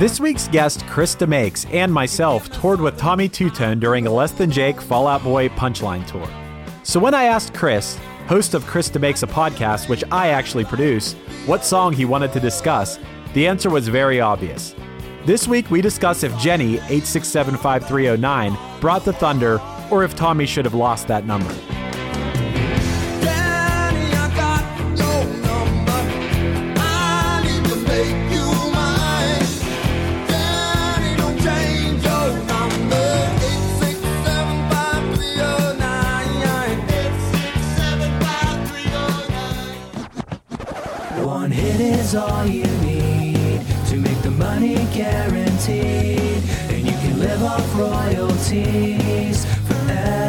This week's guest, Chris DeMakes, and myself toured with Tommy Tutone during a Less Than Jake Fall Out Boy Punchline Tour. So when I asked Chris, host of Chris DeMakes a podcast, which I actually produce, what song he wanted to discuss, the answer was very obvious. This week we discuss if Jenny, 8675309, brought the thunder, or if Tommy should have lost that number. Is all you need to make the money guaranteed, and you can live off royalties forever.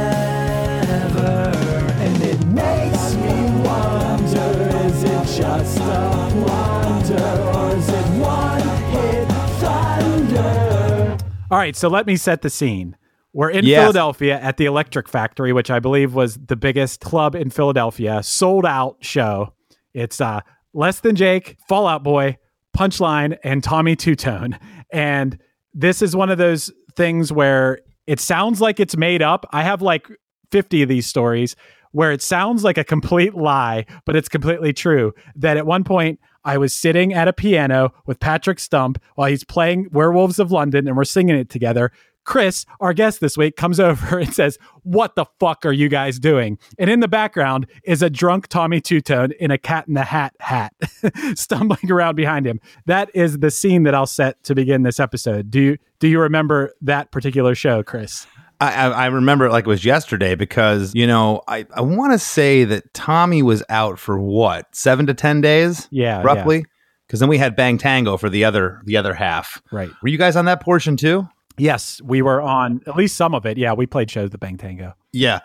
And it makes me wonder: is it just a wonder, or is it one hit thunder? All right, so let me set the scene. We're in Yes. Philadelphia at the Electric Factory, which I believe was the biggest club in Philadelphia, sold out show. It's uh, Less Than Jake, Fall Out Boy, Punchline, and Tommy Tutone. And this is one of those things where it sounds like it's made up. I have like 50 of these stories where it sounds like a complete lie, but it's completely true. That at one point I was sitting at a piano with Patrick Stump while he's playing Werewolves of London and we're singing it together. Chris, our guest this week, comes over and says, What the fuck are you guys doing? And in the background is a drunk Tommy Tutone in a cat in the hat hat, stumbling around behind him. That is the scene that I'll set to begin this episode. Do you do you remember that particular show, Chris? I, I I remember it like it was yesterday because you know I, I want to say that Tommy was out for what seven to ten days, Yeah, roughly. Because then we had Bang Tango for the other the other half. Right. Were you guys on that portion too? Yes, we were on at least some of it. Yeah, we played shows at the Bang Tango. Yeah.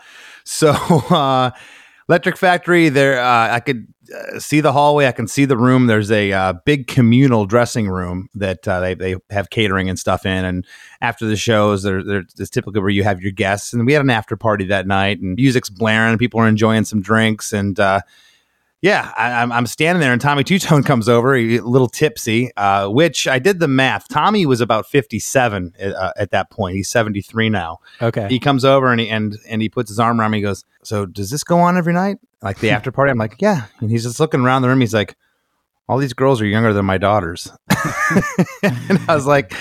So uh, Electric Factory, there uh, I could uh, see the hallway. I can see the room. There's a uh, big communal dressing room that uh, they they have catering and stuff in. And after the shows, there, there's typically where you have your guests. And we had an after party that night, and music's blaring. People are enjoying some drinks, and uh, yeah, I, I'm, I'm standing there, and Tommy Tutone comes over, a little tipsy. Uh, which I did the math. Tommy was about 57 uh, at that point. He's 73 now Okay. he comes over and he and and he puts his arm around me. He goes, "So does this go on every night, like the after party?" I'm like, "Yeah." And he's just looking around the room. He's like, "All these girls are younger than my daughters," and I was like,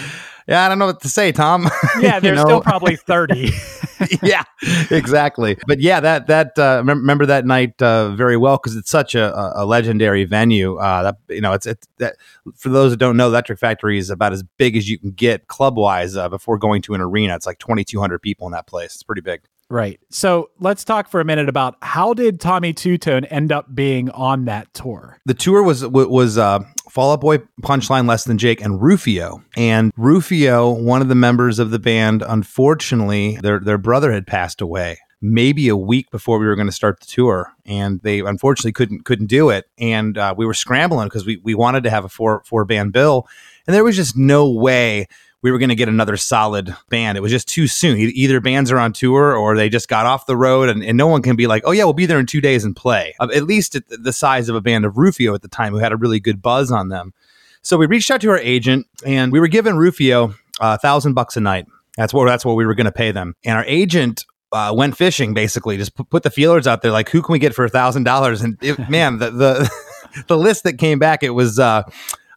"Yeah, I don't know what to say, Tom." yeah, You they're know? still probably 30. yeah, exactly. But yeah, that that uh, mem- remember that night uh, very well because it's such a, a- legendary venue. Uh, that you know, it's it's that for those that don't know, Electric Factory is about as big as you can get club wise uh, before going to an arena. It's like 2,200 people in that place. It's pretty big. Right. So let's talk for a minute about how did Tommy Tutone end up being on that tour? the tour was was uh, Fall Out Boy, Punchline, Less Than Jake, and Rufio. And Rufio, one of the members of the band, unfortunately, their their brother had passed away. Maybe a week before we were going to start the tour, and they unfortunately couldn't couldn't do it. And uh, we were scrambling because we we wanted to have a four four band bill, and there was just no way we were going to get another solid band. It was just too soon. Either bands are on tour or they just got off the road, and, and no one can be like, oh, yeah, we'll be there in two days and play. Uh, at least at the size of a band of Rufio at the time, who had a really good buzz on them. So we reached out to our agent, and we were giving Rufio a thousand bucks a night. That's what that's what we were going to pay them. And our agent uh, went fishing basically just put, put the feelers out there like who can we get for a thousand dollars and it, man the, the the list that came back it was uh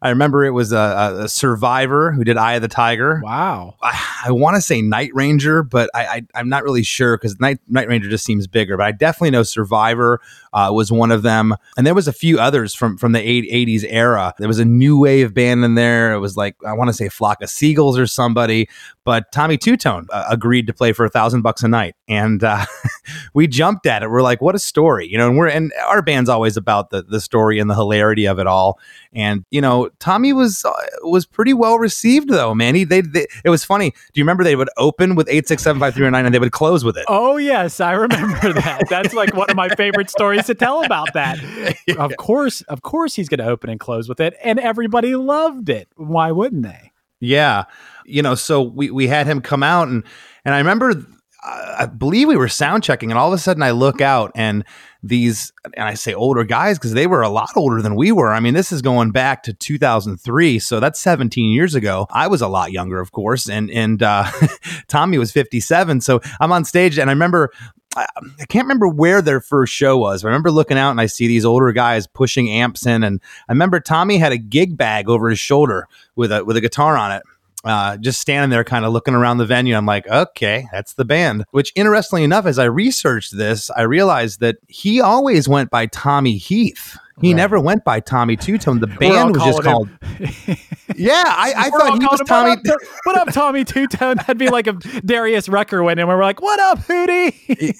I remember it was a, a survivor who did Eye of the Tiger. Wow. I, I want to say Night Ranger, but I, I I'm not really sure because Night Night Ranger just seems bigger. But I definitely know Survivor uh, was one of them, and there was a few others from from the eight, 80s era. There was a new wave band in there. It was like I want to say Flock of Seagulls or somebody. But Tommy Tutone uh, agreed to play for a thousand bucks a night, and uh, we jumped at it. We're like, what a story, you know. And we're and our band's always about the the story and the hilarity of it all. And you know, Tommy was uh, was pretty well received though, man. He they, they it was funny. Do you remember they would open with eight six seven five three nine and they would close with it? Oh yes, I remember that. That's like one of my favorite stories to tell about that. Of course, of course he's going to open and close with it and everybody loved it. Why wouldn't they? Yeah, you know, so we we had him come out and and I remember uh, I believe we were sound checking and all of a sudden I look out and these and I say older guys because they were a lot older than we were. I mean, this is going back to 2003, so that's 17 years ago. I was a lot younger, of course, and and uh, Tommy was 57. So I'm on stage and I remember I can't remember where their first show was. I remember looking out and I see these older guys pushing amps in, and I remember Tommy had a gig bag over his shoulder with a with a guitar on it. Uh, just standing there, kind of looking around the venue. I'm like, okay, that's the band. Which, interestingly enough, as I researched this, I realized that he always went by Tommy Heath. He Right. never went by Tommy Tutone. The band was just called. Yeah, I, I thought he was Tommy. What up, what up Tommy Tutone? That'd be like a Darius Rucker win, and we're like, "What up, Hootie?"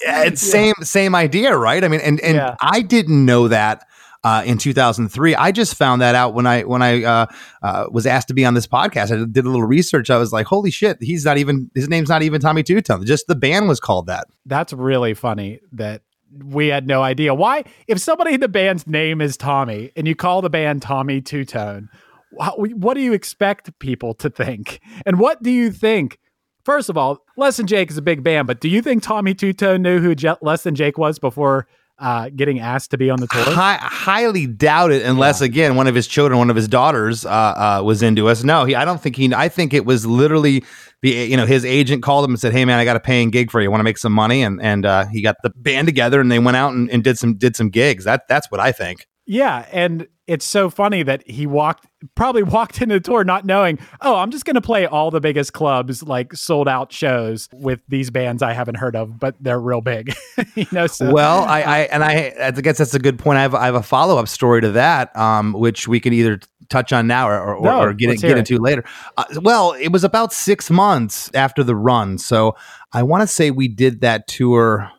Yeah, it's same same idea, right? I mean, and and Yeah. I didn't know that uh, in 2003. I just found that out when I when I uh, uh, was asked to be on this podcast. I did a little research. I was like, holy shit, he's not even his name's not even Tommy Tutone. Just the band was called that. That's really funny that we had no idea why. If somebody in the band's name is Tommy and you call the band Tommy Tutone, what do you expect people to think? And what do you think? First of all, Less Than Jake is a big band, but do you think Tommy Tutone knew who Je- Less Than Jake was before uh, getting asked to be on the tour? Hi, highly doubt it, unless again one of his children, one of his daughters, uh, uh, was into us. No, he. I don't think he. I think it was literally the you know his agent called him and said, "Hey man, I got a paying gig for you. Want to make some money?" And and uh, he got the band together and they went out and, and did some did some gigs. That that's what I think. Yeah, and it's so funny that he walked probably walked into the tour not knowing, oh, I'm just going to play all the biggest clubs like sold out shows with these bands I haven't heard of, but they're real big. you know, so well, I, I and I, I guess that's a good point. I have I have a follow up story to that, um, which we can either touch on now or or, No, or get let's get hear it. into later. Uh, well, it was about six months after the run, so I want to say we did that tour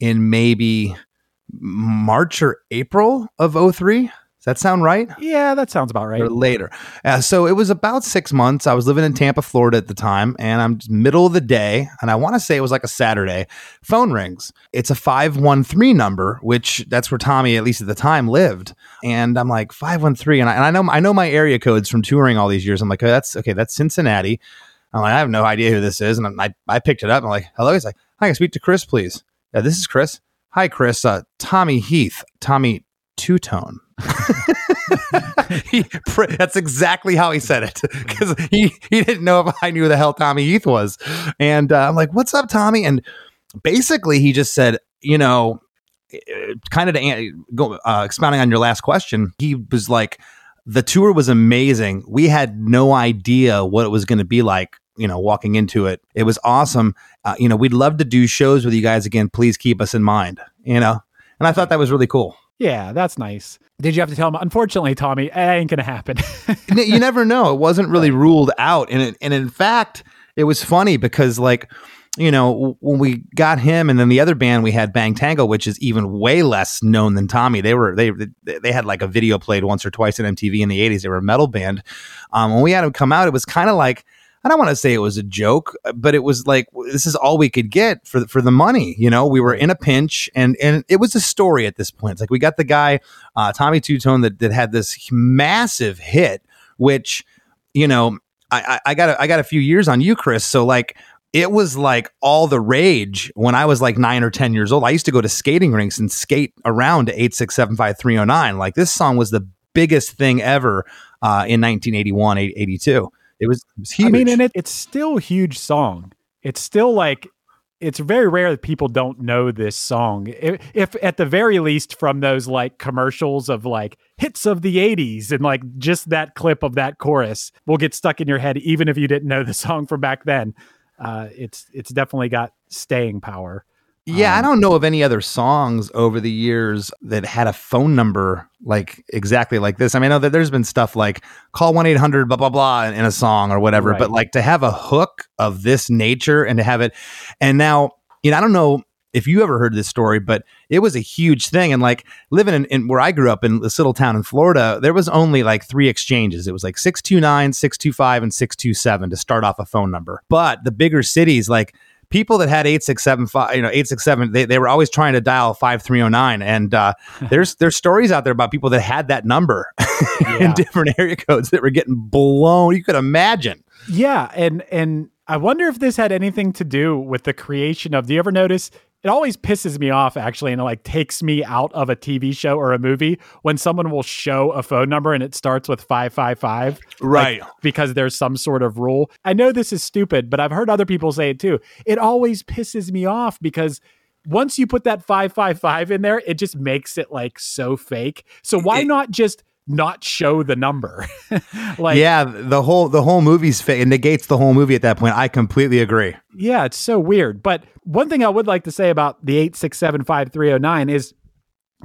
in maybe March or April of 03. Does that sound right? yeah, that sounds about right. or later. Uh, so it was about six months. I was living in Tampa, Florida at the time, and I'm middle of the day, and I want to say it was like a Saturday. Phone rings. It's a five one three number, which that's where Tommy, at least at the time, lived. And I'm like five one three, and I, and I know I know my area codes from touring all these years. I'm like, oh, that's okay. That's Cincinnati. I'm like, I have no idea who this is, and I I picked it up. And I'm like, hello. He's like, hi, can I speak to Chris, please? Yeah, this is Chris. Hi, Chris. Uh, Tommy Heath. Tommy Tutone. pr- that's exactly how he said it because he, he didn't know if I knew who the hell Tommy Heath was. And uh, I'm like, what's up, Tommy? And basically, he just said, you know, kind of to go uh, expounding on your last question, he was like, the tour was amazing. We had no idea what it was going to be like. You know, walking into it, it was awesome. Uh, you know, we'd love to do shows with you guys again. Please keep us in mind. You know, and I thought that was really cool. Yeah, that's nice. Did you have to tell him? Unfortunately, Tommy, it ain't gonna happen. You never know. It wasn't really ruled out, and it, and in fact, it was funny because like you know when we got him, and then the other band we had Bang Tango, which is even way less known than Tommy. They were they they had like a video played once or twice on MTV in the '80s. They were a metal band. Um, when we had him come out, it was kind of like. I don't want to say it was a joke, but it was like this is all we could get for for the money. You know, we were in a pinch, and and it was a story at this point. It's like we got the guy, uh, Tommy Tutone, that that had this massive hit, which you know, I, I I got a, I got a few years on you, Chris. So like it was like all the rage when I was like nine or ten years old. I used to go to skating rinks and skate around to eight six seven five three zero nine. Like this song was the biggest thing ever uh, in 1981, 82. It was, it was huge. I mean, and it, it's still a huge song. It's still like it's very rare that people don't know this song. If, if at the very least from those like commercials of like hits of the 80s and like just that clip of that chorus will get stuck in your head even if you didn't know the song from back then. Uh, it's it's definitely got staying power. Yeah, I Um, don't know of any other songs over the years that had a phone number like exactly like this. I mean, I know that there's been stuff like call 1 800 blah, blah, blah in, in a song or whatever, Right. but like to have a hook of this nature and to have it. And now, you know, I don't know if you ever heard this story, but it was a huge thing. And like living in, in where I grew up in this little town in Florida, there was only like three exchanges. It was like 629, 625, and 627 to start off a phone number. But the bigger cities, like, people that had 8675 you know 867 they, they were always trying to dial 5309 and uh, there's there's stories out there about people that had that number in different area codes that were getting blown you could imagine Yeah, and and I wonder if this had anything to do with the creation of. Do you ever notice? It always pisses me off actually, and it like takes me out of a TV show or a movie when someone will show a phone number and it starts with five five five. Right. because there's some sort of rule. I know this is stupid, but I've heard other people say it too. It always pisses me off because once you put that 555 in there, it just makes it like so fake. So why It- not just not show the number? like yeah the whole the whole movie's fake it negates the whole movie at that point i completely agree Yeah, it's so weird. But one thing I would like to say about the 8675309 is,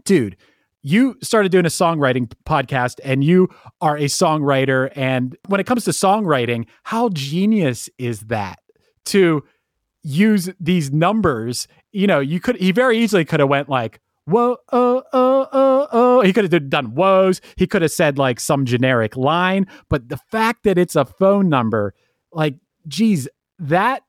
dude, you started doing a songwriting podcast and you are a songwriter. And when it comes to songwriting, how genius is that to use these numbers? You know, you could, he very easily could have went like, whoa, oh, oh, He could have done woes. He could have said like some generic line. But the fact that it's a phone number, like, geez, that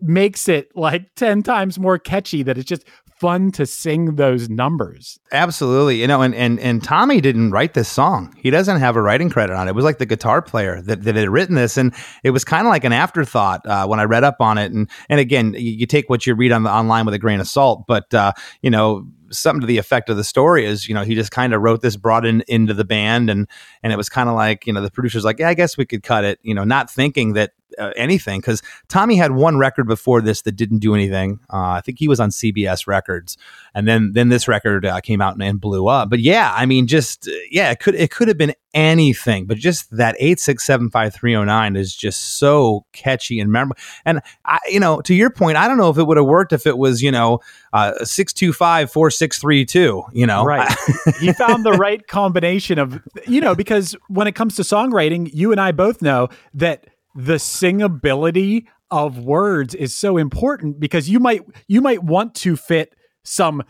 makes it like 10 times more catchy that it's just fun to sing those numbers. Absolutely. You know, and, and and Tommy didn't write this song. He doesn't have a writing credit on it. It was like the guitar player that, that had written this. And it was kind of like an afterthought uh, when I read up on it. And and again, you, you take what you read on the online with a grain of salt. But uh, you know, something to the effect of the story is, you know, he just kind of wrote this, brought in into the band, and and it was kind of like, you know, the producer's like, yeah, I guess we could cut it, you know, not thinking that uh, anything because Tommy had one record before this that didn't do anything. Uh, I think he was on CBS Records, and then then this record uh, came out and, and blew up. But yeah, I mean, just uh, yeah, it could it could have been anything, but just that eight six seven five three zero nine is just so catchy and memorable. And I, you know, to your point, I don't know if it would have worked if it was you know uh, six two five four six three two. You know, Right. he found the right combination of, you know, because when it comes to songwriting, you and I both know that the singability of words is so important because you might you might want to fit some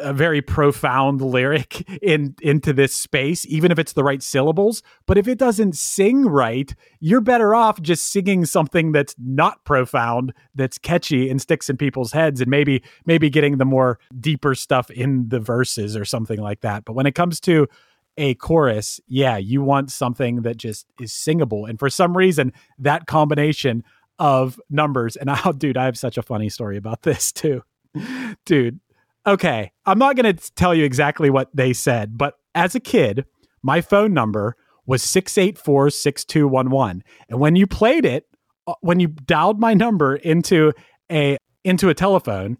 a very profound lyric in into this space even if it's the right syllables. But if it doesn't sing right you're better off just singing something that's not profound that's catchy and sticks in people's heads and maybe maybe getting the more deeper stuff in the verses or something like that. But when it comes to a chorus yeah you want something that just is singable and for some reason that combination of numbers and oh dude i have such a funny story about this too dude okay, I'm not going to tell you exactly what they said, but as a kid, my phone number was 684 6211. And when you played it, uh, when you dialed my number into a into a telephone,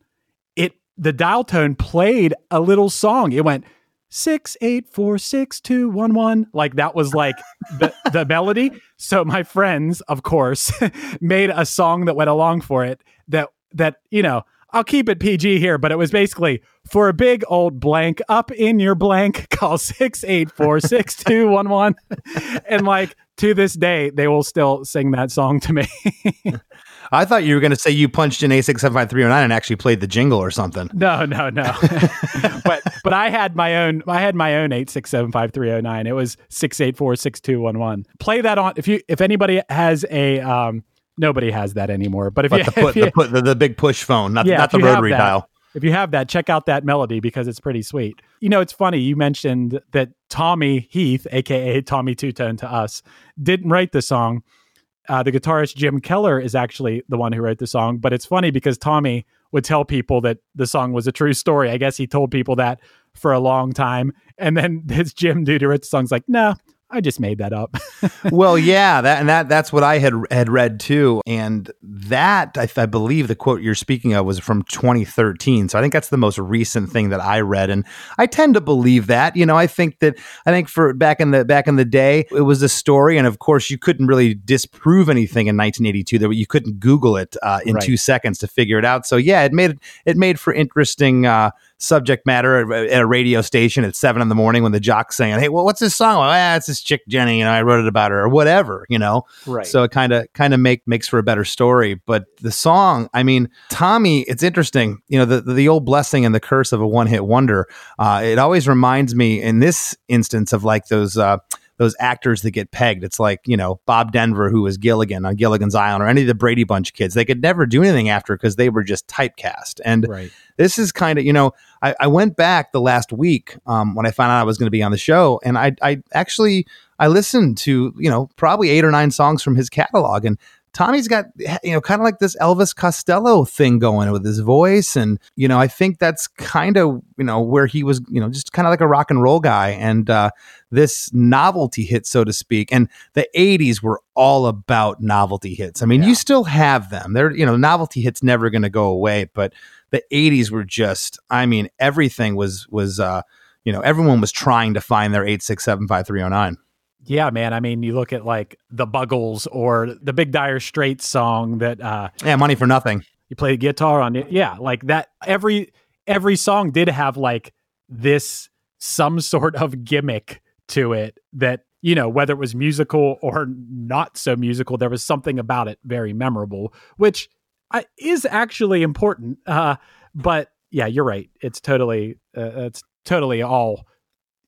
it the dial tone played a little song. It went six eight four six two one one. Like that was like the the melody. So my friends, of course, made a song that went along for it. That that you know. I'll keep it PG here, but it was basically for a big old blank up in your blank, call six eight four six two one one And like to this day, they will still sing that song to me. I thought you were going to say you punched in a six seven five three zero nine and actually played the jingle or something. No, no, no. but but I had my own I had my own eight six seven five three oh nine. It was six eight four six two one one. Play that on if you if anybody has a um nobody has that anymore. But if But you, the, put, if, you the, put, the, the big push phone, not, Yeah, not the rotary that. dial. if you have that, check out that melody because it's pretty sweet. You know, it's funny. You mentioned that Tommy Heath, aka Tommy Tutone to us, didn't write the song. Uh, the guitarist Jim Keller is actually the one who wrote the song. But it's funny because Tommy would tell people that the song was a true story. I guess he told people that for a long time. And then this Jim dude who wrote the song's like, no, I just made that up. well, yeah, that and that that's what I had had read too, and that I, I believe the quote you're speaking of was from 2013. So I think that's the most recent thing that I read, and I tend to believe that. You know, I think that I think for back in the back in the day, it was a story, and of course, you couldn't really disprove anything in 1982. That you couldn't Google it uh, in Right. two seconds to figure it out. So yeah, it made it made for interesting. Uh, Subject matter at, a radio station at seven in the morning when the jock's saying, "Hey, well, what's this song?" Well, ah, it's this chick Jenny, and I wrote it about her, or whatever, you know. right. So it kind of kind of make makes for a better story. But the song, I mean, Tommy, it's interesting. You know, the the old blessing and the curse of a one hit wonder. Uh, it always reminds me in this instance of like those. Uh, those actors that get pegged. It's like, you know, Bob Denver, who was Gilligan on Gilligan's Island, or any of the Brady Bunch kids. They could never do anything after because they were just typecast. And right. this is kind of you know I, I went back the last week um, when I found out I was going to be on the show, and I I actually I listened to you know probably eight or nine songs from his catalog, and Tommy's got you know kind of like this Elvis Costello thing going with his voice, and you know I think that's kind of you know where he was you know just kind of like a rock and roll guy, and uh, this novelty hit so to speak, and the '80s were all about novelty hits. I mean, you still have them. They're you know novelty hits never going to go away, but the 80s were just i mean everything was was uh you know everyone was trying to find their 8675309 Yeah, man. I mean, you look at like the Buggles or the Big Dire Straits song that uh, yeah money for nothing you play guitar on it. Yeah, like that. Every every song did have like this some sort of gimmick to it that you know whether it was musical or not so musical, there was something about it very memorable, which uh, is actually important. Uh, but yeah, you're right. It's totally uh, it's totally all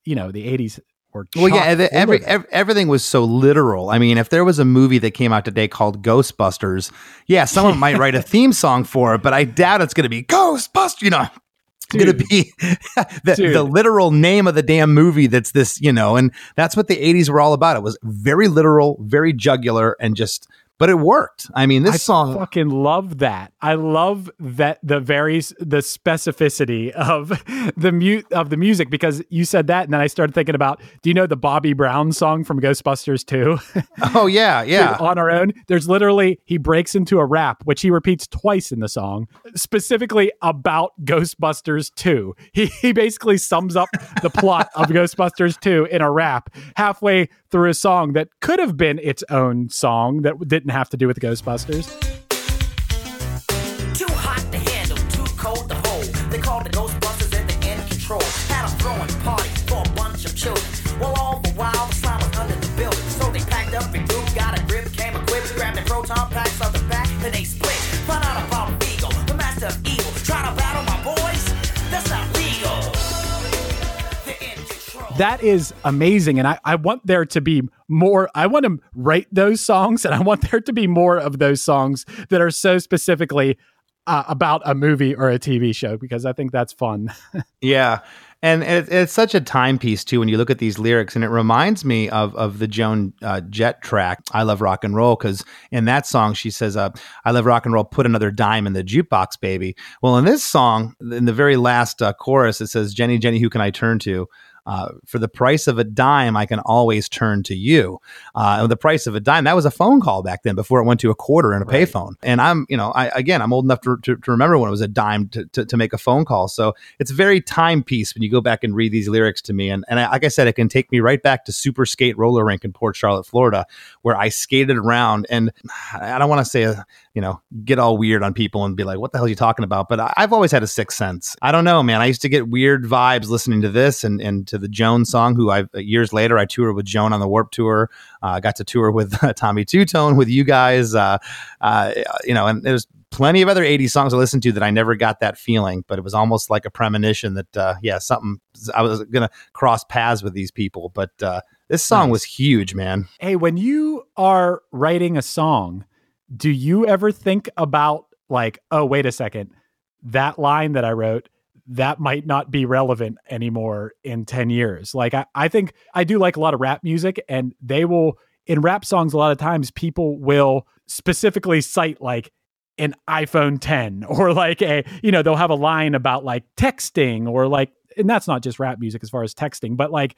you know. The '80s were well yeah chock the, full every, of it. ev- everything was so literal i mean if there was a movie that came out today called ghostbusters yeah someone might write a theme song for it but i doubt it's going to be ghostbusters you know it's going to be the, Dude. the literal name of the damn movie that's this you know and that's what the 80s were all about it was very literal very jugular and just but it worked i mean this song. I song fucking love that. I love that the very the specificity of the mute of the music because you said that and then I started thinking about do you know the Bobby Brown song from Ghostbusters 2? oh yeah yeah on our own. There's literally he breaks into a rap which he repeats twice in the song specifically about Ghostbusters 2. He he basically sums up the plot of Ghostbusters 2 in a rap halfway through a song that could have been its own song that didn't have to do with Ghostbusters. Too hot to handle, too cold to hold. They called the Ghostbusters they in control. Had a throwing party for a bunch of children. Well, all the while the slime was under the building. So they packed up got a grip, came equipped, grabbed their proton packs the back, then they split. Out that is amazing and I, I want there to be more i want to write those songs and i want there to be more of those songs that are so specifically uh, about a movie or a tv show because i think that's fun Yeah, and it, it's such a timepiece too when you look at these lyrics, and it reminds me of of the Joan uh, Jett track "I Love Rock and Roll" because in that song she says, uh, "I love rock and roll, put another dime in the jukebox, baby." Well, in this song, in the very last uh, chorus, it says, "Jenny, Jenny, who can I turn to?" Uh, for the price of a dime, I can always turn to you. Uh, and the price of a dime, that was a phone call back then before it went to a quarter and a payphone. And I'm, you know, I, again, I'm old enough to, to, to remember when it was a dime to, to, to make a phone call. So it's very timepiece when you go back and read these lyrics to me. And, and I, like I said, it can take me right back to Super Skate Roller Rink in Port Charlotte, Florida, where I skated around. And I don't want to say, you know, get all weird on people and be like, what the hell are you talking about? But I, I've always had a sixth sense. I don't know, man. I used to get weird vibes listening to this and, and to the Joan song, who I years later I toured with Joan on the Warp Tour. I uh, got to tour with Tommy Tutone with you guys. Uh, uh, you know, and there's plenty of other 80s songs I listened to that I never got that feeling, but it was almost like a premonition that, uh, yeah, something I was going to cross paths with these people. But uh, this song Nice. was huge, man. hey when you are writing a song do you ever think about like oh wait a second that line that i wrote that might not be relevant anymore in 10 years? Like I, I think i do like a lot of rap music and they will in rap songs a lot of times people will specifically cite like an iphone 10 or like a you know they'll have a line about like texting or like and that's not just rap music as far as texting but like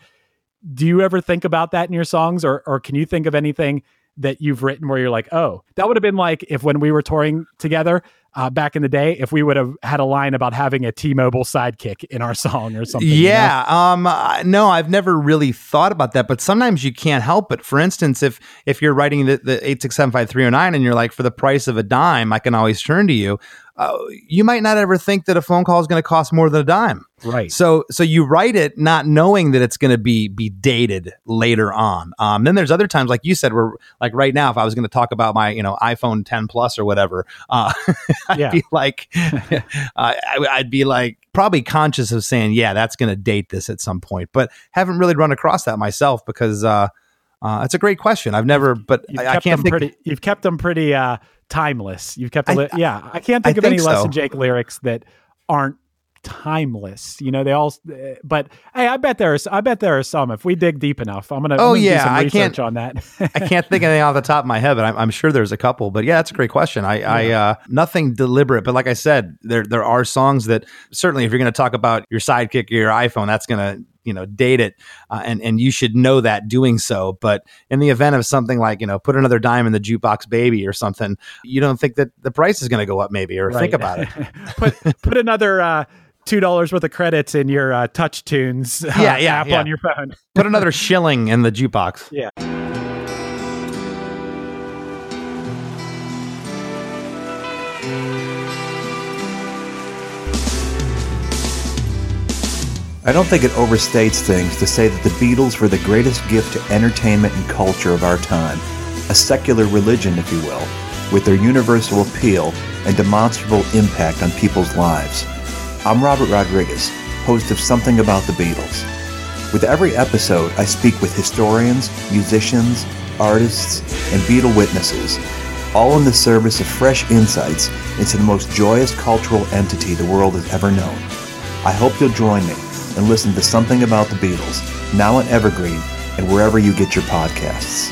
do you ever think about that in your songs or or can you think of anything that you've written where you're like, oh, that would have been like if when we were touring together uh, back in the day, if we would have had a line about having a T-Mobile sidekick in our song or something. you know? Yeah. Um. No, I've never really thought about that, but sometimes you can't help it. For instance, if if you're writing the, the eight six seven five three zero nine and you're like, for the price of a dime, I can always turn to you. Uh, you might not ever think that a phone call is going to cost more than a dime. Right. So so you write it not knowing that it's going to be be dated later on. Um, then there's other times like you said where like right now if I was going to talk about my you know iPhone 10 Plus or whatever, uh, I'd Yeah. be like uh, I, I'd be like probably conscious of saying yeah that's going to date this at some point, but haven't really run across that myself because uh, uh, it's a great question. I've never, but You've I, I kept can't them think. pretty. You've kept them pretty uh, timeless. You've kept. a I- li- yeah, I can't I think of any think Less so. Than Jake lyrics that aren't timeless. You know, they all. uh, But hey, I bet there is. I bet there are some. If we dig deep enough, I'm gonna. I'm Oh, gonna do yeah, I research can't- on that. I can't think of anything off the top of my head, but I'm, I'm sure there's a couple. But yeah, that's a great question. I, I uh, nothing deliberate, but like I said, there there are songs that certainly, if you're going to talk about your sidekick or your iPhone, that's going to you know date it, uh, and and you should know that doing so. But in the event of something like you know put another dime in the jukebox, baby, or something, you don't think that the price is going to go up, maybe, or think about it. put put another. Uh, Two dollars worth of credits in your uh, Touch Tunes uh, Yeah, yeah, app yeah. on your phone. Put another shilling in the jukebox. Yeah. I don't think it overstates things to say that the Beatles were the greatest gift to entertainment and culture of our time, a secular religion, if you will, with their universal appeal and demonstrable impact on people's lives. I'm Robert Rodriguez, host of Something About the Beatles. With every episode, I speak with historians, musicians, artists, and Beatle witnesses, all in the service of fresh insights into the most joyous cultural entity the world has ever known. I hope you'll join me and listen to Something About the Beatles, now on Evergreen and wherever you get your podcasts.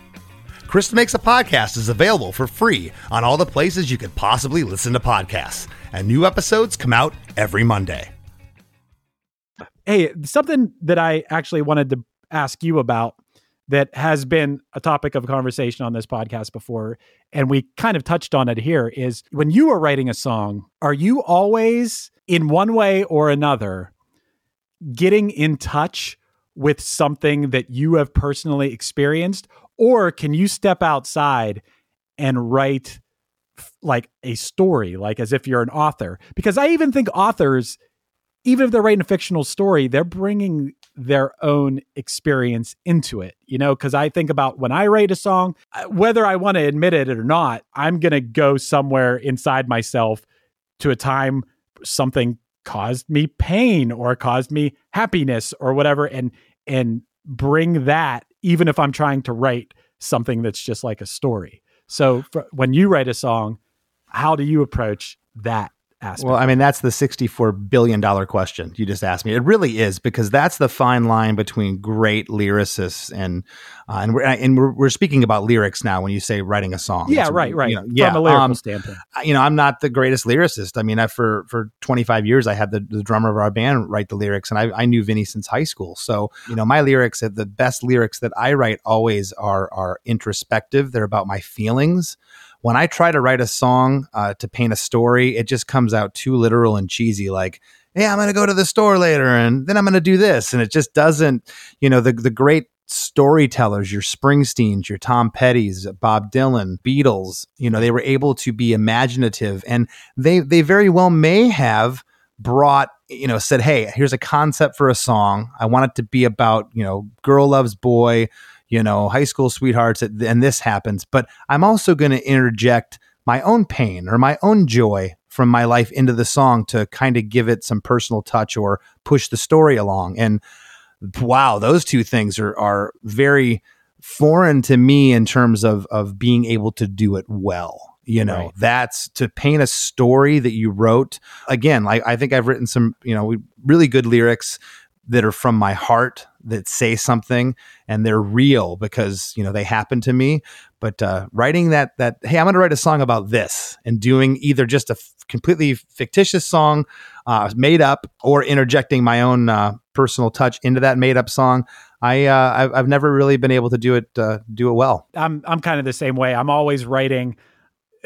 Chris DeMakes a Podcast is available for free on all the places you could possibly listen to podcasts, and new episodes come out every Monday. Hey, something that I actually wanted to ask you about that has been a topic of conversation on this podcast before, and we kind of touched on it here is when you are writing a song, are you always in one way or another getting in touch with something that you have personally experienced? Or can you step outside and write like a story, like as if you're an author? Because I even think authors, even if they're writing a fictional story, they're bringing their own experience into it, you know? Because I think about when I write a song, uh, whether I want to admit it or not, I'm going to go somewhere inside myself to a time something caused me pain or caused me happiness or whatever and and bring that even if I'm trying to write something that's just like a story. So fr when you write a song, how do you approach that aspect? Well, I mean, that's the $64 billion question you just asked me. It really is because that's the fine line between great lyricists and, uh, and, we're, and we're, we're speaking about lyrics now when you say writing a song. yeah, It's, right, right. you know, yeah. From a lyrical um, standpoint. You know, I'm not the greatest lyricist. I mean, I, for for 25 years, I had the, the drummer of our band write the lyrics, and I, I knew Vinny since high school. So, you know, my lyrics, the best lyrics that I write, always are are introspective. They're about my feelings. When I try to write a song uh, to paint a story, it just comes out too literal and cheesy. Like, yeah, I'm going to go to the store later and then I'm going to do this. And it just doesn't, you know, the, the great storytellers, your Springsteens, your Tom Petty's, Bob Dylan, Beatles, you know, they were able to be imaginative and they, they very well may have brought, you know, said, Hey, here's a concept for a song. I want it to be about, you know, girl loves boy, you know, high school sweethearts, and this happens. But I'm also going to interject my own pain or my own joy from my life into the song to kind of give it some personal touch or push the story along. And wow, those two things are are very foreign to me in terms of of being able to do it well. You know, Right. that's to paint a story that you wrote. Again, like I think I've written some, you know, really good lyrics that are from my heart that say something and they're real because you know they happen to me but uh, writing that that hey i'm going to write a song about this and doing either just a f- completely fictitious song uh, made up or interjecting my own uh, personal touch into that made up song i uh, I've, I've never really been able to do it uh, do it well I'm I'm kind of the same way. I'm always writing,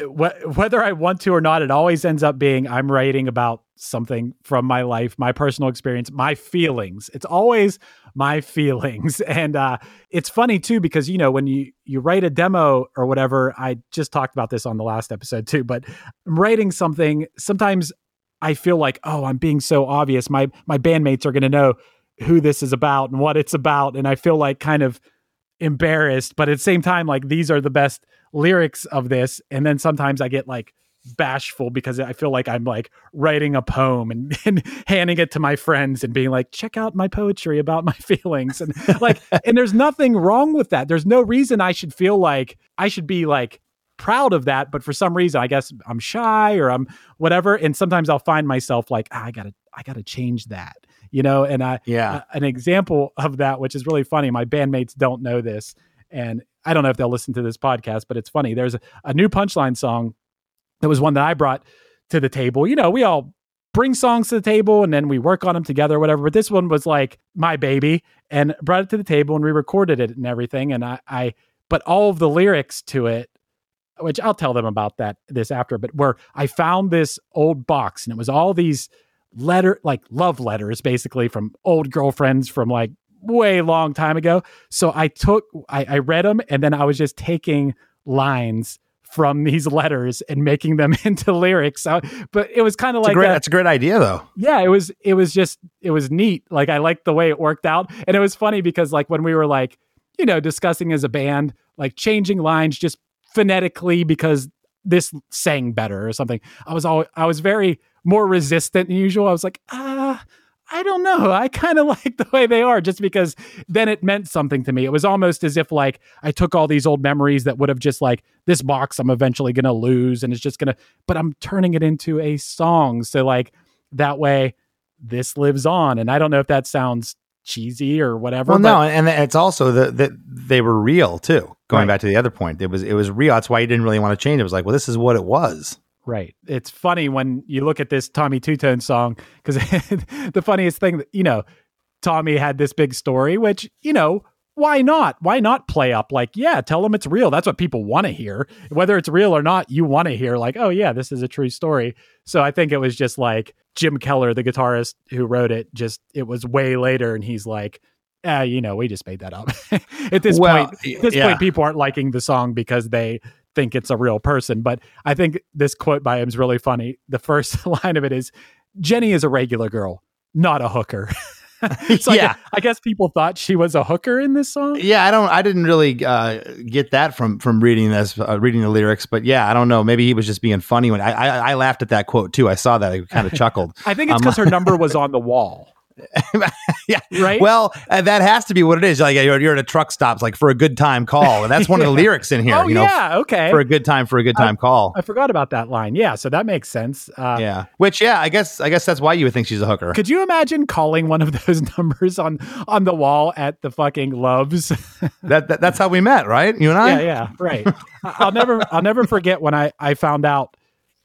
wh- whether I want to or not. It always ends up being I'm writing about something from my life, my personal experience, my feelings. It's always my feelings, and uh, it's funny too because you know when you you write a demo or whatever. I just talked about this on the last episode too, but I'm writing something. Sometimes I feel like oh I'm being so obvious. My my bandmates are going to know who this is about and what it's about, and I feel like kind of embarrassed, but at the same time, like these are the best lyrics of this. And then sometimes I get like bashful because I feel like I'm like writing a poem and, and handing it to my friends and being like, check out my poetry about my feelings. And like, and there's nothing wrong with that. There's no reason I should feel like I should be like proud of that. But for some reason, I guess I'm shy or I'm whatever. And sometimes I'll find myself like, ah, I gotta, I gotta change that. You know, and I, yeah uh, an example of that, which is really funny. My bandmates don't know this, and I don't know if they'll listen to this podcast, but it's funny. There's a, a new punchline song that was one that I brought to the table. You know, we all bring songs to the table and then we work on them together whatever. But this one was like my baby and brought it to the table and we recorded it and everything. And I, I but all of the lyrics to it, which I'll tell them about that this after, but where I found this old box and it was all these letter like love letters basically from old girlfriends from like way long time ago. So I took I, I read them and then I was just taking lines from these letters and making them into lyrics. So, but it was kind of like great, a- that's a great idea though yeah, it was it was just it was neat. Like I liked the way it worked out. And it was funny because like when we were like, you know, discussing as a band, like changing lines just phonetically because this sang better or something. I was all I was very more resistant than usual. I was like, ah, I don't know. I kind of like the way they are just because then it meant something to me. It was almost as if like I took all these old memories that would have just like this box I'm eventually going to lose and it's just going to but I'm turning it into a song. So like that way this lives on and I don't know if that sounds cheesy or whatever. well but no and it's also that that they were real too going Right. back to the other point it was it was real that's why you didn't really want to change it, it was like well this is what it was Right. It's funny when you look at this Tommy Tutone song because the funniest thing that you know, Tommy had this big story, which you know, why not? Why not play up like, yeah, tell them it's real. That's what people want to hear, whether it's real or not. You want to hear like, oh yeah, this is a true story. So I think it was just like Jim Keller, the guitarist who wrote it. Just it was way later, and he's like. Ah, you know, we just made that up. at this Well, point, at this yeah. point, people aren't liking the song because they think it's a real person. But I think this quote by him is really funny. The first line of it is Jenny is a regular girl, not a hooker. so I Yeah. guess, I guess people thought she was a hooker in this song. Yeah, I don't. I didn't really uh, get that from from reading this, uh, reading the lyrics. But yeah, I don't know. Maybe he was just being funny when I I, I laughed at that quote too. I saw that. I kind of chuckled. I think it's Um, because her number was on the wall. yeah, Right? Well, uh, that has to be what it is. Like you're, you're at a truck stop, like for a good time call, and that's one of the lyrics in here. oh you know, yeah, okay. for a good time, for a good time call. I forgot about that line. Yeah, so that makes sense. Uh, yeah. Which yeah, I guess I guess that's why you would think she's a hooker. Could you imagine calling one of those numbers on on the wall at the fucking Loves? That, that that's how we met, right? You and I. yeah, yeah, right. I- I'll never I'll never forget when I I found out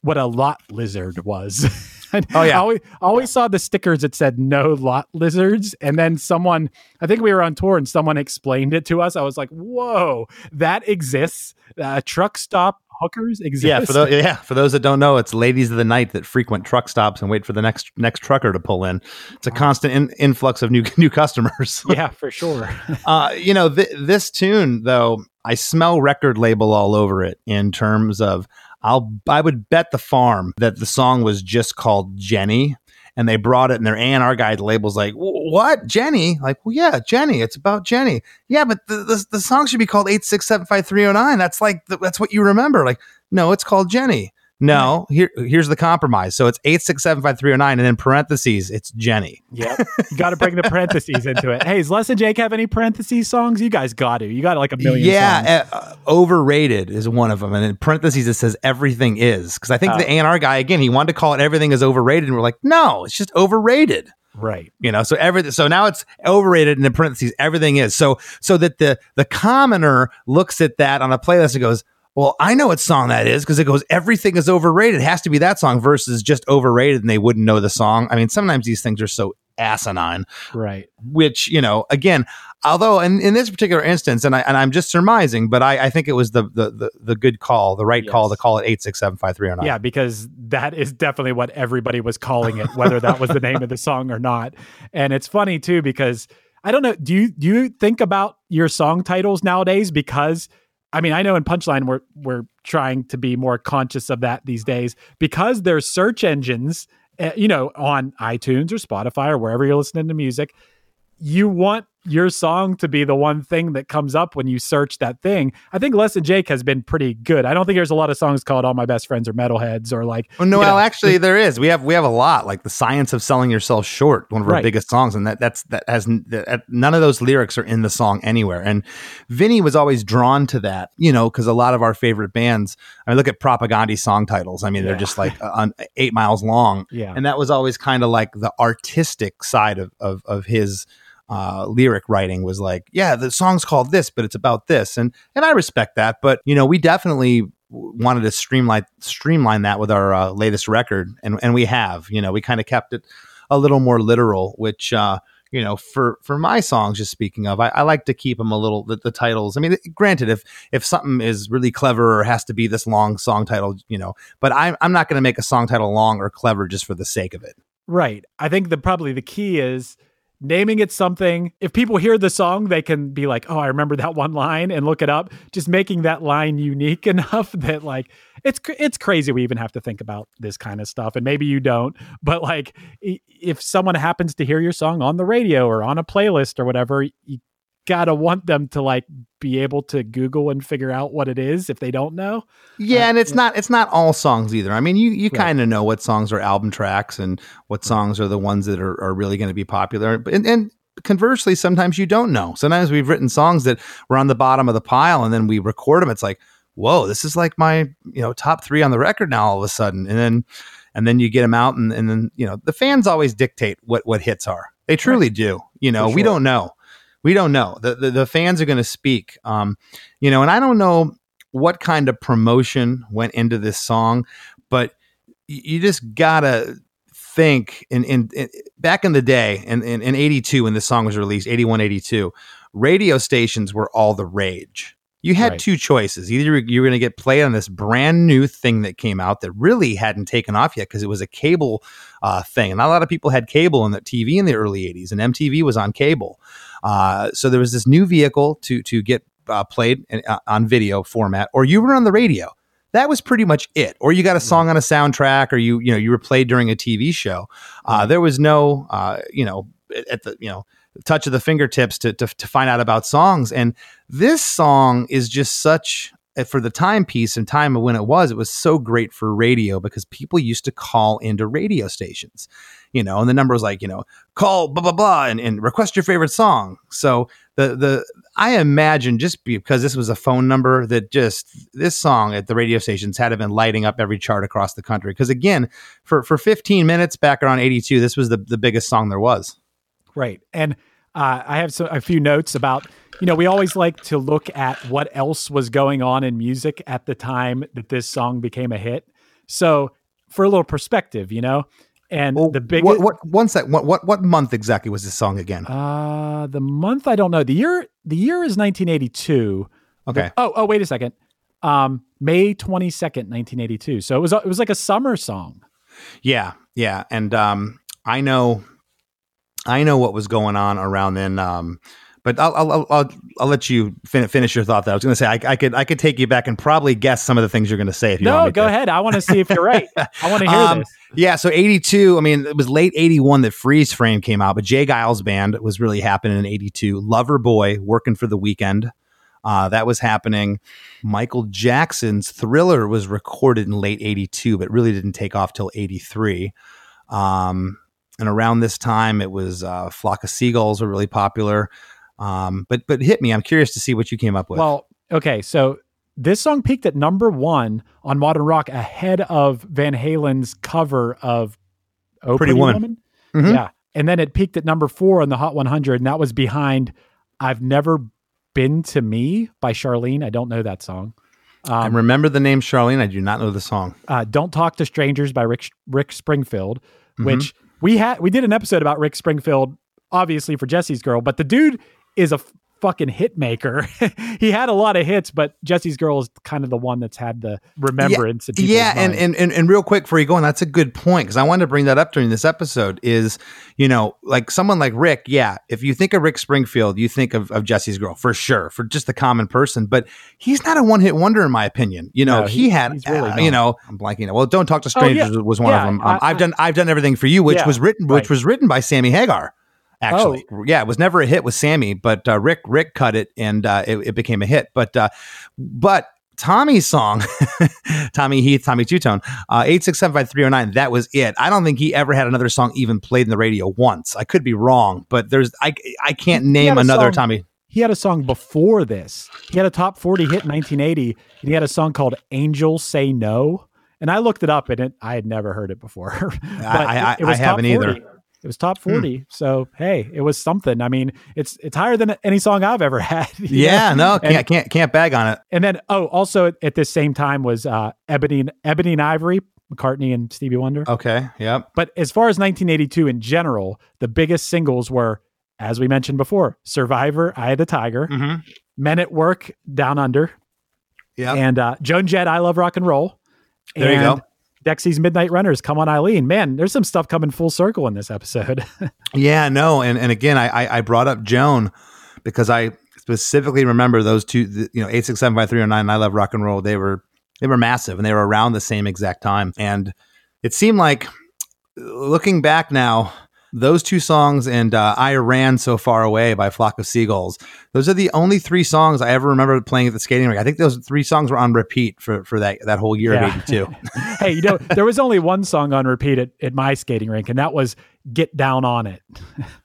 what a lot lizard was. Oh, yeah. I always, I always saw the stickers that said no lot lizards. And then someone, I think we were on tour and someone explained it to us. I was like, whoa, that exists. Uh, truck stop hookers exist. Yeah, for those yeah, for those that don't know, it's ladies of the night that frequent truck stops and wait for the next next trucker to pull in. It's a constant in, influx of new new customers. yeah, for sure. uh, you know, th- this tune though, I smell record label all over it in terms of I'll I would bet the farm that the song was just called Jenny. And they brought it, and their A&R guide labels like, "What, Jenny?" Like, "Well, yeah, Jenny. It's about Jenny." Yeah, but the the, the song should be called eight six seven five three zero nine. That's like the, that's what you remember. Like, no, it's called Jenny. No, here here's the compromise. So it's eight six seven five three zero nine, and then parentheses, it's Jenny. Yep. You got to bring the parentheses into it. Hey, does Less Than Jake have any parentheses songs? You guys got to. You got like a million. Yeah, uh, uh, overrated is one of them, and in parentheses it says everything is because I think Oh. the A&R guy again he wanted to call it everything is overrated, and we're like, no, it's just overrated. Right. You know, so everything. So now it's overrated, and in parentheses everything is. So so that the the commoner looks at that on a playlist and goes. Well, I know what song that is because it goes, everything is overrated. It has to be that song versus just overrated and they wouldn't know the song. I mean, sometimes these things are so asinine Right. which you know again although in, in this particular instance and, I, and i'm just surmising but I, I think it was the, the the the good call the right call to call it 8675309 Yeah, because that is definitely what everybody was calling it, whether that was the name of the song or not. And it's funny too because I don't know. Do you do you think about your song titles nowadays? Because I mean, I know in Punchline we're we're trying to be more conscious of that these days because there's search engines, uh, you know, on iTunes or Spotify or wherever you're listening to music. You want your song to be the one thing that comes up when you search that thing. I think Less Than Jake has been pretty good. I don't think there's a lot of songs called "All My Best Friends Are Metalheads" or like. Well, no, know, well, actually, there is. We have we have a lot, like the science of selling yourself short, one of our Right. biggest songs, and that that's that has that, none of those lyrics are in the song anywhere. And Vinny was always drawn to that, you know, because a lot of our favorite bands. I mean, look at propaganda song titles. I mean, they're just like uh, on eight miles long, Yeah. and that was always kind of like the artistic side of of, of his. Uh, lyric writing was like, yeah, the song's called this, but it's about this, and and I respect that. But you know, we definitely wanted to streamline streamline that with our uh, latest record, and and we have. You know, we kind of kept it a little more literal, which uh, you know, for for my songs, just speaking of, I, I like to keep them a little the, the titles. I mean, granted, if if something is really clever or has to be this long song title, you know, but I'm I'm not going to make a song title long or clever just for the sake of it. Right. I think the probably the key is naming it something. If people hear the song, they can be like, "Oh, I remember that one line," and look it up. Just making that line unique enough that like it's it's crazy. We even have to think about this kind of stuff, and maybe you don't. But like, if someone happens to hear your song on the radio or on a playlist or whatever, you gotta want them to like be able to Google and figure out what it is if they don't know. Yeah, Uh, and it's not it's not all songs either. I mean, you you kind of know what songs are album tracks and what songs are the ones that are, are really going to be popular. But- And, and conversely, sometimes you don't know. Sometimes we've written songs that were on the bottom of the pile, and then we record them. It's like, whoa, this is like my you know top three on the record now. All of a sudden, and then and then you get them out, and, and then you know the fans always dictate what what hits are. They truly do. You know, For we don't know. We don't know. The the, the fans are going to speak. Um, you know, and I don't know what kind of promotion went into this song, but you just gotta think in, in, in back in the day in, in, in 82 when this song was released 81 82 radio stations were all the rage you had Right. two choices either you were going to get played on this brand new thing that came out that really hadn't taken off yet because it was a cable uh, thing and not a lot of people had cable and the tv in the early 80s and mtv was on cable uh, so there was this new vehicle to to get uh, played in, uh, on video format, or you were on the radio. That was pretty much it. Or you got a song on a soundtrack, or you you know you were played during a TV show. Uh, there was no uh, you know at the you know touch of the fingertips to, to to find out about songs. And this song is just such uh, for the timepiece and time of when it was, it was so great for radio because people used to call into radio stations, you know, and the number was like, you know, call blah blah blah and, and request your favorite song. So the the I imagine just because this was a phone number that just this song at the radio stations had been lighting up every chart across the country. Because again, for for 15 minutes back around 82, this was the the biggest song there was. Right. And uh, I have so, a few notes about, you know, we always like to look at what else was going on in music at the time that this song became a hit. So, for a little perspective, you know, And Well, the big what, what one sec what, what what month exactly was this song again? uh the month I don't know. The year the year is 1982. okay. Oh, oh wait a second. Um May 22nd, 1982. So it was it was like a summer song. Yeah, yeah, and um, I know, I know what was going on around then. Um, but I'll I'll I'll, I'll, let you fin- finish your thought. There, I was going to say I, I could I could take you back and probably guess some of the things you're going to say if you want No, go to. ahead. I want to see if you're right. I want to hear Um, this. Yeah, so 82, I mean, it was late 81 that Freeze Frame came out, but J. Geils Band was really happening in 82. Loverboy, Working for the Weekend, uh, that was happening. Michael Jackson's Thriller was recorded in late 82, but really didn't take off till 83. Um, and around this time, it was uh, Flock of Seagulls were really popular. Um, but but hit me. I'm curious to see what you came up with. Well, okay, so this song peaked at number one on Modern Rock ahead of Van Halen's cover of Oh Pretty Woman. Mhm. Yeah. And then it peaked at number four on the Hot 100, and that was behind I've Never Been to Me by Charlene. I don't know that song. I Um, remember the name Charlene. I do not know the song. uh, Don't Talk to Strangers by Rick, Rick Springfield, Mm-hmm. which we had we did an episode about Rick Springfield, obviously for Jesse's Girl, but the dude is a fucking hit maker. he had a lot of hits, but Jesse's Girl is kind of the one that's had the remembrance. people's yeah and, and and and real quick before you go on that's a good point because i wanted to bring that up during this episode is you know like someone like rick yeah if you think of rick springfield you think of, of jesse's girl for sure for just the common person but he's not a one-hit wonder in my opinion you know No, he, he- had really uh, you know i'm blanking well don't talk to Oh, yeah. strangers was one Yeah, of them um, I- have done i've done everything for you which Yeah, was written which right. was written by sammy hagar actually Oh. yeah it was never a hit with sammy but uh, rick rick cut it and uh, it, it became a hit but uh, but Tommy's song, Tommy Heath, Tommy Tutone, uh, eight six seven five three zero nine. That was it. I don't think he ever had another song even played in the radio once. I could be wrong, but there's I I can't name another song- Tommy. he had a song before this. He had a top 40 hit in 1980, and he had a song called Angels Say No. And I looked it up, and it, I had never heard it before. But I- it- it I haven't either. 40. It was top 40. So, hey, it was something. I mean, it's it's higher than any song I've ever had. Yeah, know? no, can't And- can't can't bag on it. And then, oh, also at, at this same time was uh, Ebony, Ebony and Ivory, McCartney and Stevie Wonder. Okay, yeah. But as far as 1982 in general, the biggest singles were, as we mentioned before, Survivor, Eye of the Tiger, Mhm. Men at Work, Down Under, yeah, and uh, Joan Jett, I Love Rock and Roll. There you go. Dexy's Midnight Runners, Come on Eileen. Man, there's some stuff coming full circle in this episode. Yeah, no, and and again, I I, brought up Joan because I specifically remember those two. You know, eight six seven five three zero nine. I love rock and roll. They were they were massive, and they were around the same exact time. And it seemed like, looking back now, those two songs and uh, "I Ran So Far Away" by Flock of Seagulls. Those are the only three songs I ever remember playing at the skating rink. I think those three songs were on repeat for for that that whole year Yeah. of '82. hey, you know, there was only one song on repeat at, at my skating rink, and that was Get Down on It.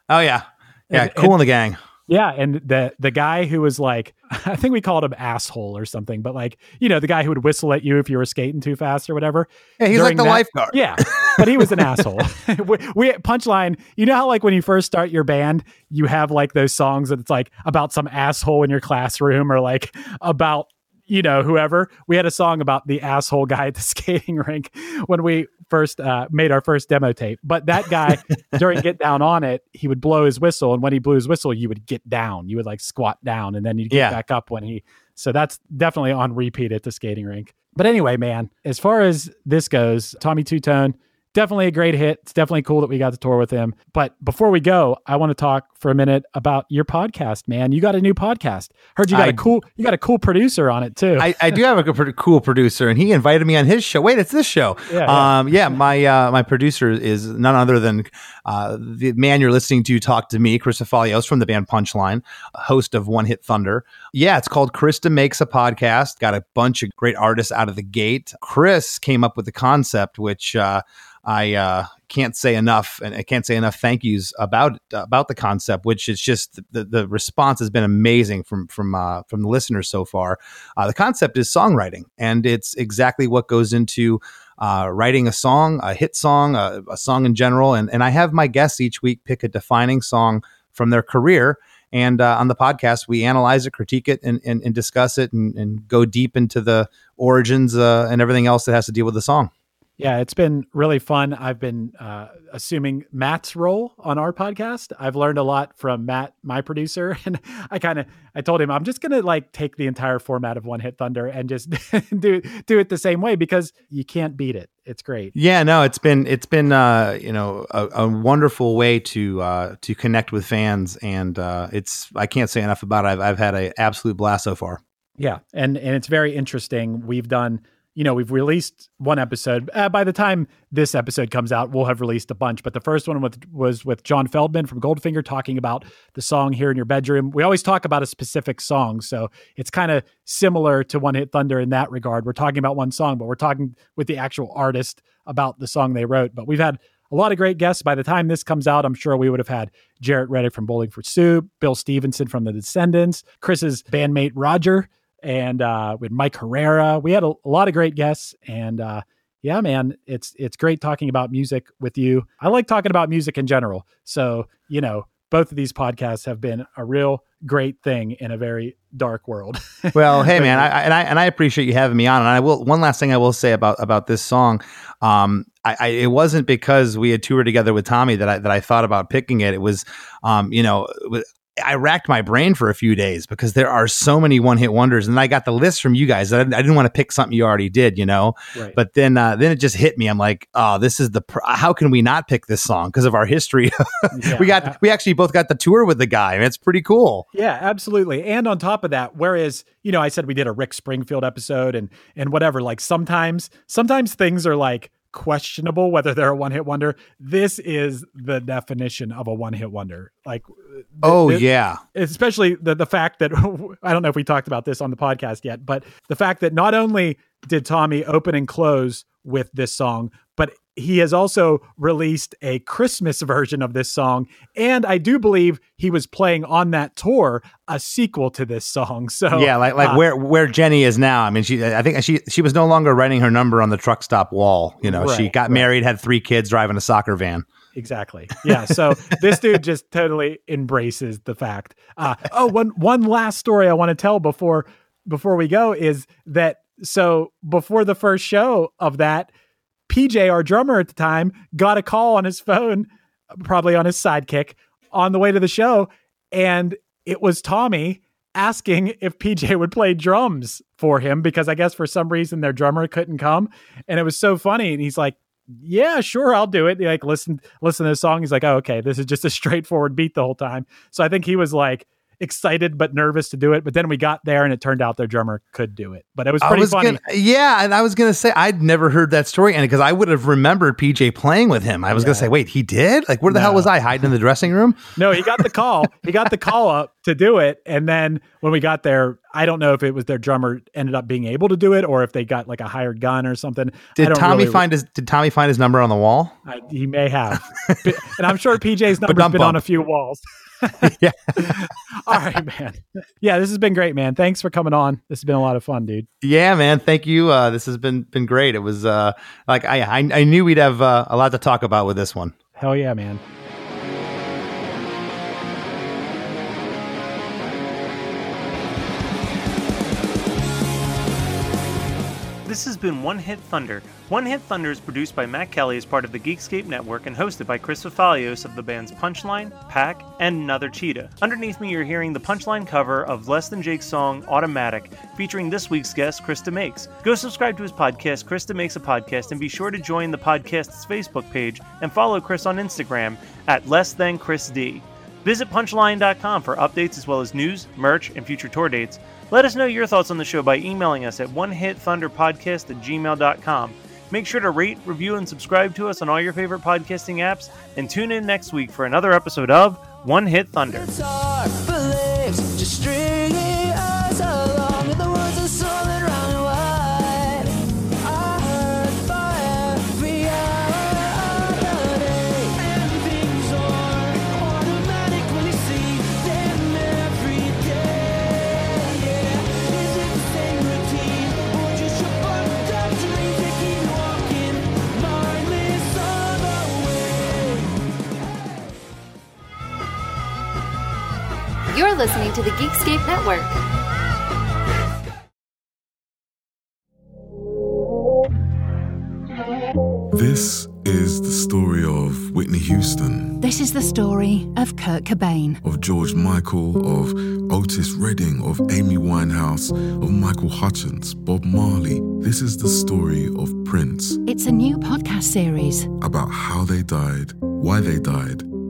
oh yeah, yeah, And- Kool and the Gang. Yeah, and the the guy who was like, I think we called him asshole or something, but like, you know, the guy who would whistle at you if you were skating too fast or whatever. Yeah, he's like the that- lifeguard. Yeah, but he was an asshole. we, we punchline. You know how like when you first start your band, you have like those songs that it's like about some asshole in your classroom or like about you know whoever. We had a song about the asshole guy at the skating rink when we first uh, made our first demo tape. But that guy during get down on it, he would blow his whistle, and when he blew his whistle, you would get down. You would like squat down, and then you'd get Yeah. back up when he. So that's definitely on repeat at the skating rink. But anyway, man, as far as this goes, Tommy Tutone, definitely a great hit. It's definitely cool that we got to tour with him. But before we go, I want to talk for a minute about your podcast, man. You got a new podcast. Heard you got I- a cool you got a cool producer on it too. I, I do have a cool producer, and he invited me on his show. Wait, it's this show. Yeah, yeah. Um, yeah. My uh, my producer is none other than uh, the man you're listening to talk to me, Chris Fafalios from the band Punchline, host of One Hit Thunder. Yeah, it's called Chris DeMakes a Podcast. Got a bunch of great artists out of the gate. Chris came up with the concept, which uh, I uh, can't say enough, and I can't say enough thank yous about about the concept. Which is just the, the response has been amazing from from uh, from the listeners so far. Uh, the concept is songwriting, and it's exactly what goes into uh, writing a song, a hit song, a, a song in general. And and I have my guests each week pick a defining song from their career. And uh, on the podcast, we analyze it, critique it, and, and, and discuss it, and, and go deep into the origins uh, and everything else that has to deal with the song. Yeah, it's been really fun. I've been uh, assuming Matt's role on our podcast. I've learned a lot from Matt, my producer, and I kind of I told him I'm just gonna like take the entire format of One Hit Thunder and just do do it the same way because you can't beat it. It's great. Yeah, no, it's been it's been uh, you know a, a wonderful way to uh, to connect with fans, and uh, it's I can't say enough about it. I've I've had an absolute blast so far. Yeah, and and it's very interesting. We've done, you know, we've released one episode. Uh, by the time this episode comes out, we'll have released a bunch. But the first one with, was with John Feldmann from Goldfinger talking about the song "Here in Your Bedroom." We always talk about a specific song, so it's kind of similar to One Hit Thunder in that regard. We're talking about one song, but we're talking with the actual artist about the song they wrote. But we've had a lot of great guests. By the time this comes out, I'm sure we would have had Jaret Reddick from Bowling for Soup, Bill Stevenson from The Descendents, Chris's bandmate Roger, and uh, with Mike Herrera. We had a, a lot of great guests, and uh, yeah, man, it's it's great talking about music with you. I like talking about music in general. So you know, both of these podcasts have been a real great thing in a very dark world. Well, hey man, I, and I and I appreciate you having me on. And I will one last thing I will say about about this song. Um, I, I it wasn't because we had toured together with Tommy that I that I thought about picking it. It was, um, you know. I racked my brain for a few days because there are so many one hit wonders, and I got the list from you guys. I, I didn't want to pick something you already did, you know. Right. But then, uh, then it just hit me. I'm like, oh, this is the. Pr- how can we not pick this song because of our history? Yeah. we got, we actually both got the tour with the guy, and it's pretty cool. Yeah, absolutely. And on top of that, whereas, you know, I said we did a Rick Springfield episode and and whatever, like sometimes sometimes things are like questionable whether they're a one-hit wonder. This is the definition of a one-hit wonder. Like th- Oh th- yeah, especially the the fact that I don't know if we talked about this on the podcast yet, but the fact that not only did Tommy open and close with this song, he has also released a Christmas version of this song, and I do believe he was playing on that tour a sequel to this song. So yeah, like like uh, where where Jenny is now. I mean, she I think she she was no longer writing her number on the truck stop wall. You know, she got right. married, had three kids, driving a soccer van. Exactly. Yeah. So this dude just totally embraces the fact. Uh, oh, one one last story I want to tell before before we go is that so before the first show of that, PJ, our drummer at the time, got a call on his phone, probably on his sidekick, on the way to the show, and it was Tommy asking if PJ would play drums for him because I guess for some reason their drummer couldn't come, and it was so funny. And he's like, yeah, sure, I'll do it. Like listen, listen to the song. He's like, oh, okay, this is just a straightforward beat the whole time. So I think he was like excited but nervous to do it. But then we got there and it turned out their drummer could do it. But it was I pretty was funny. gonna, yeah, and I was gonna say I'd never heard that story, and because I would have remembered PJ playing with him, I was gonna say, wait, he did? Like, where the hell was I hiding in the dressing room? No, he got the call. he got the call up to do it. And then when we got there, I don't know if it was their drummer ended up being able to do it or if they got like a hired gun or something. I Did Tommy really- find his Did Tommy find his number on the wall? I, he may have. And I'm sure PJ's number's been on a few walls. Yeah. All right, man. Yeah, this has been great, man. Thanks for coming on. This has been a lot of fun, dude. Yeah, man. Thank you. Uh, this has been been great. It was uh, like I I, I knew we'd have uh, a lot to talk about with this one. Hell yeah, man. This has been One Hit Thunder. One Hit Thunder is produced by Matt Kelly as part of the Geekscape Network and hosted by Chris Fafalios of the bands Punchline, Pack, and Another Cheetah. Underneath me, you're hearing the Punchline cover of Less Than Jake's song Automatic, featuring this week's guest, Chris DeMakes. Go subscribe to his podcast, Chris DeMakes a Podcast, and be sure to join the podcast's Facebook page and follow Chris on Instagram at Less Than Chris D. Visit punchline.com for updates as well as news, merch, and future tour dates. Let us know your thoughts on the show by emailing us at onehitthunderpodcast at gmail.com. Make sure to rate, review, and subscribe to us on all your favorite podcasting apps, and tune in next week for another episode of One Hit Thunder. You're listening to the Geekscape Network. This is the story of Whitney Houston, This is the story of Kurt Cobain. of George Michael, of Otis Redding, of Amy Winehouse, of Michael Hutchence, Bob Marley. This is the story of Prince, It's a new podcast series. about how they died, why they died,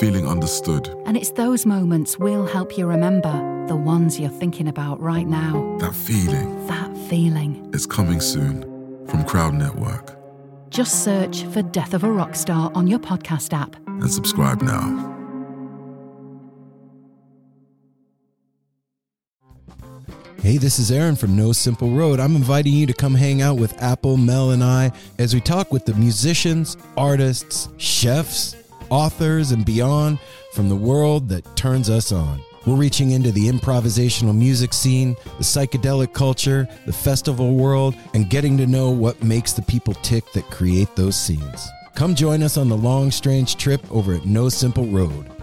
feeling understood. And it's those moments we'll help you remember, the ones you're thinking about right now. That feeling That feeling. is coming soon from Crowd Network. Just search for Death of a Rock Star on your podcast app. and subscribe now. Hey, this is Aaron from No Simple Road. I'm inviting you to come hang out with Apple, Mel, and I as we talk with the musicians, artists, chefs, authors, and beyond from the world that turns us on. We're reaching into the improvisational music scene, the psychedelic culture, the festival world, and getting to know what makes the people tick that create those scenes. Come join us on the long, strange trip over at No Simple Road.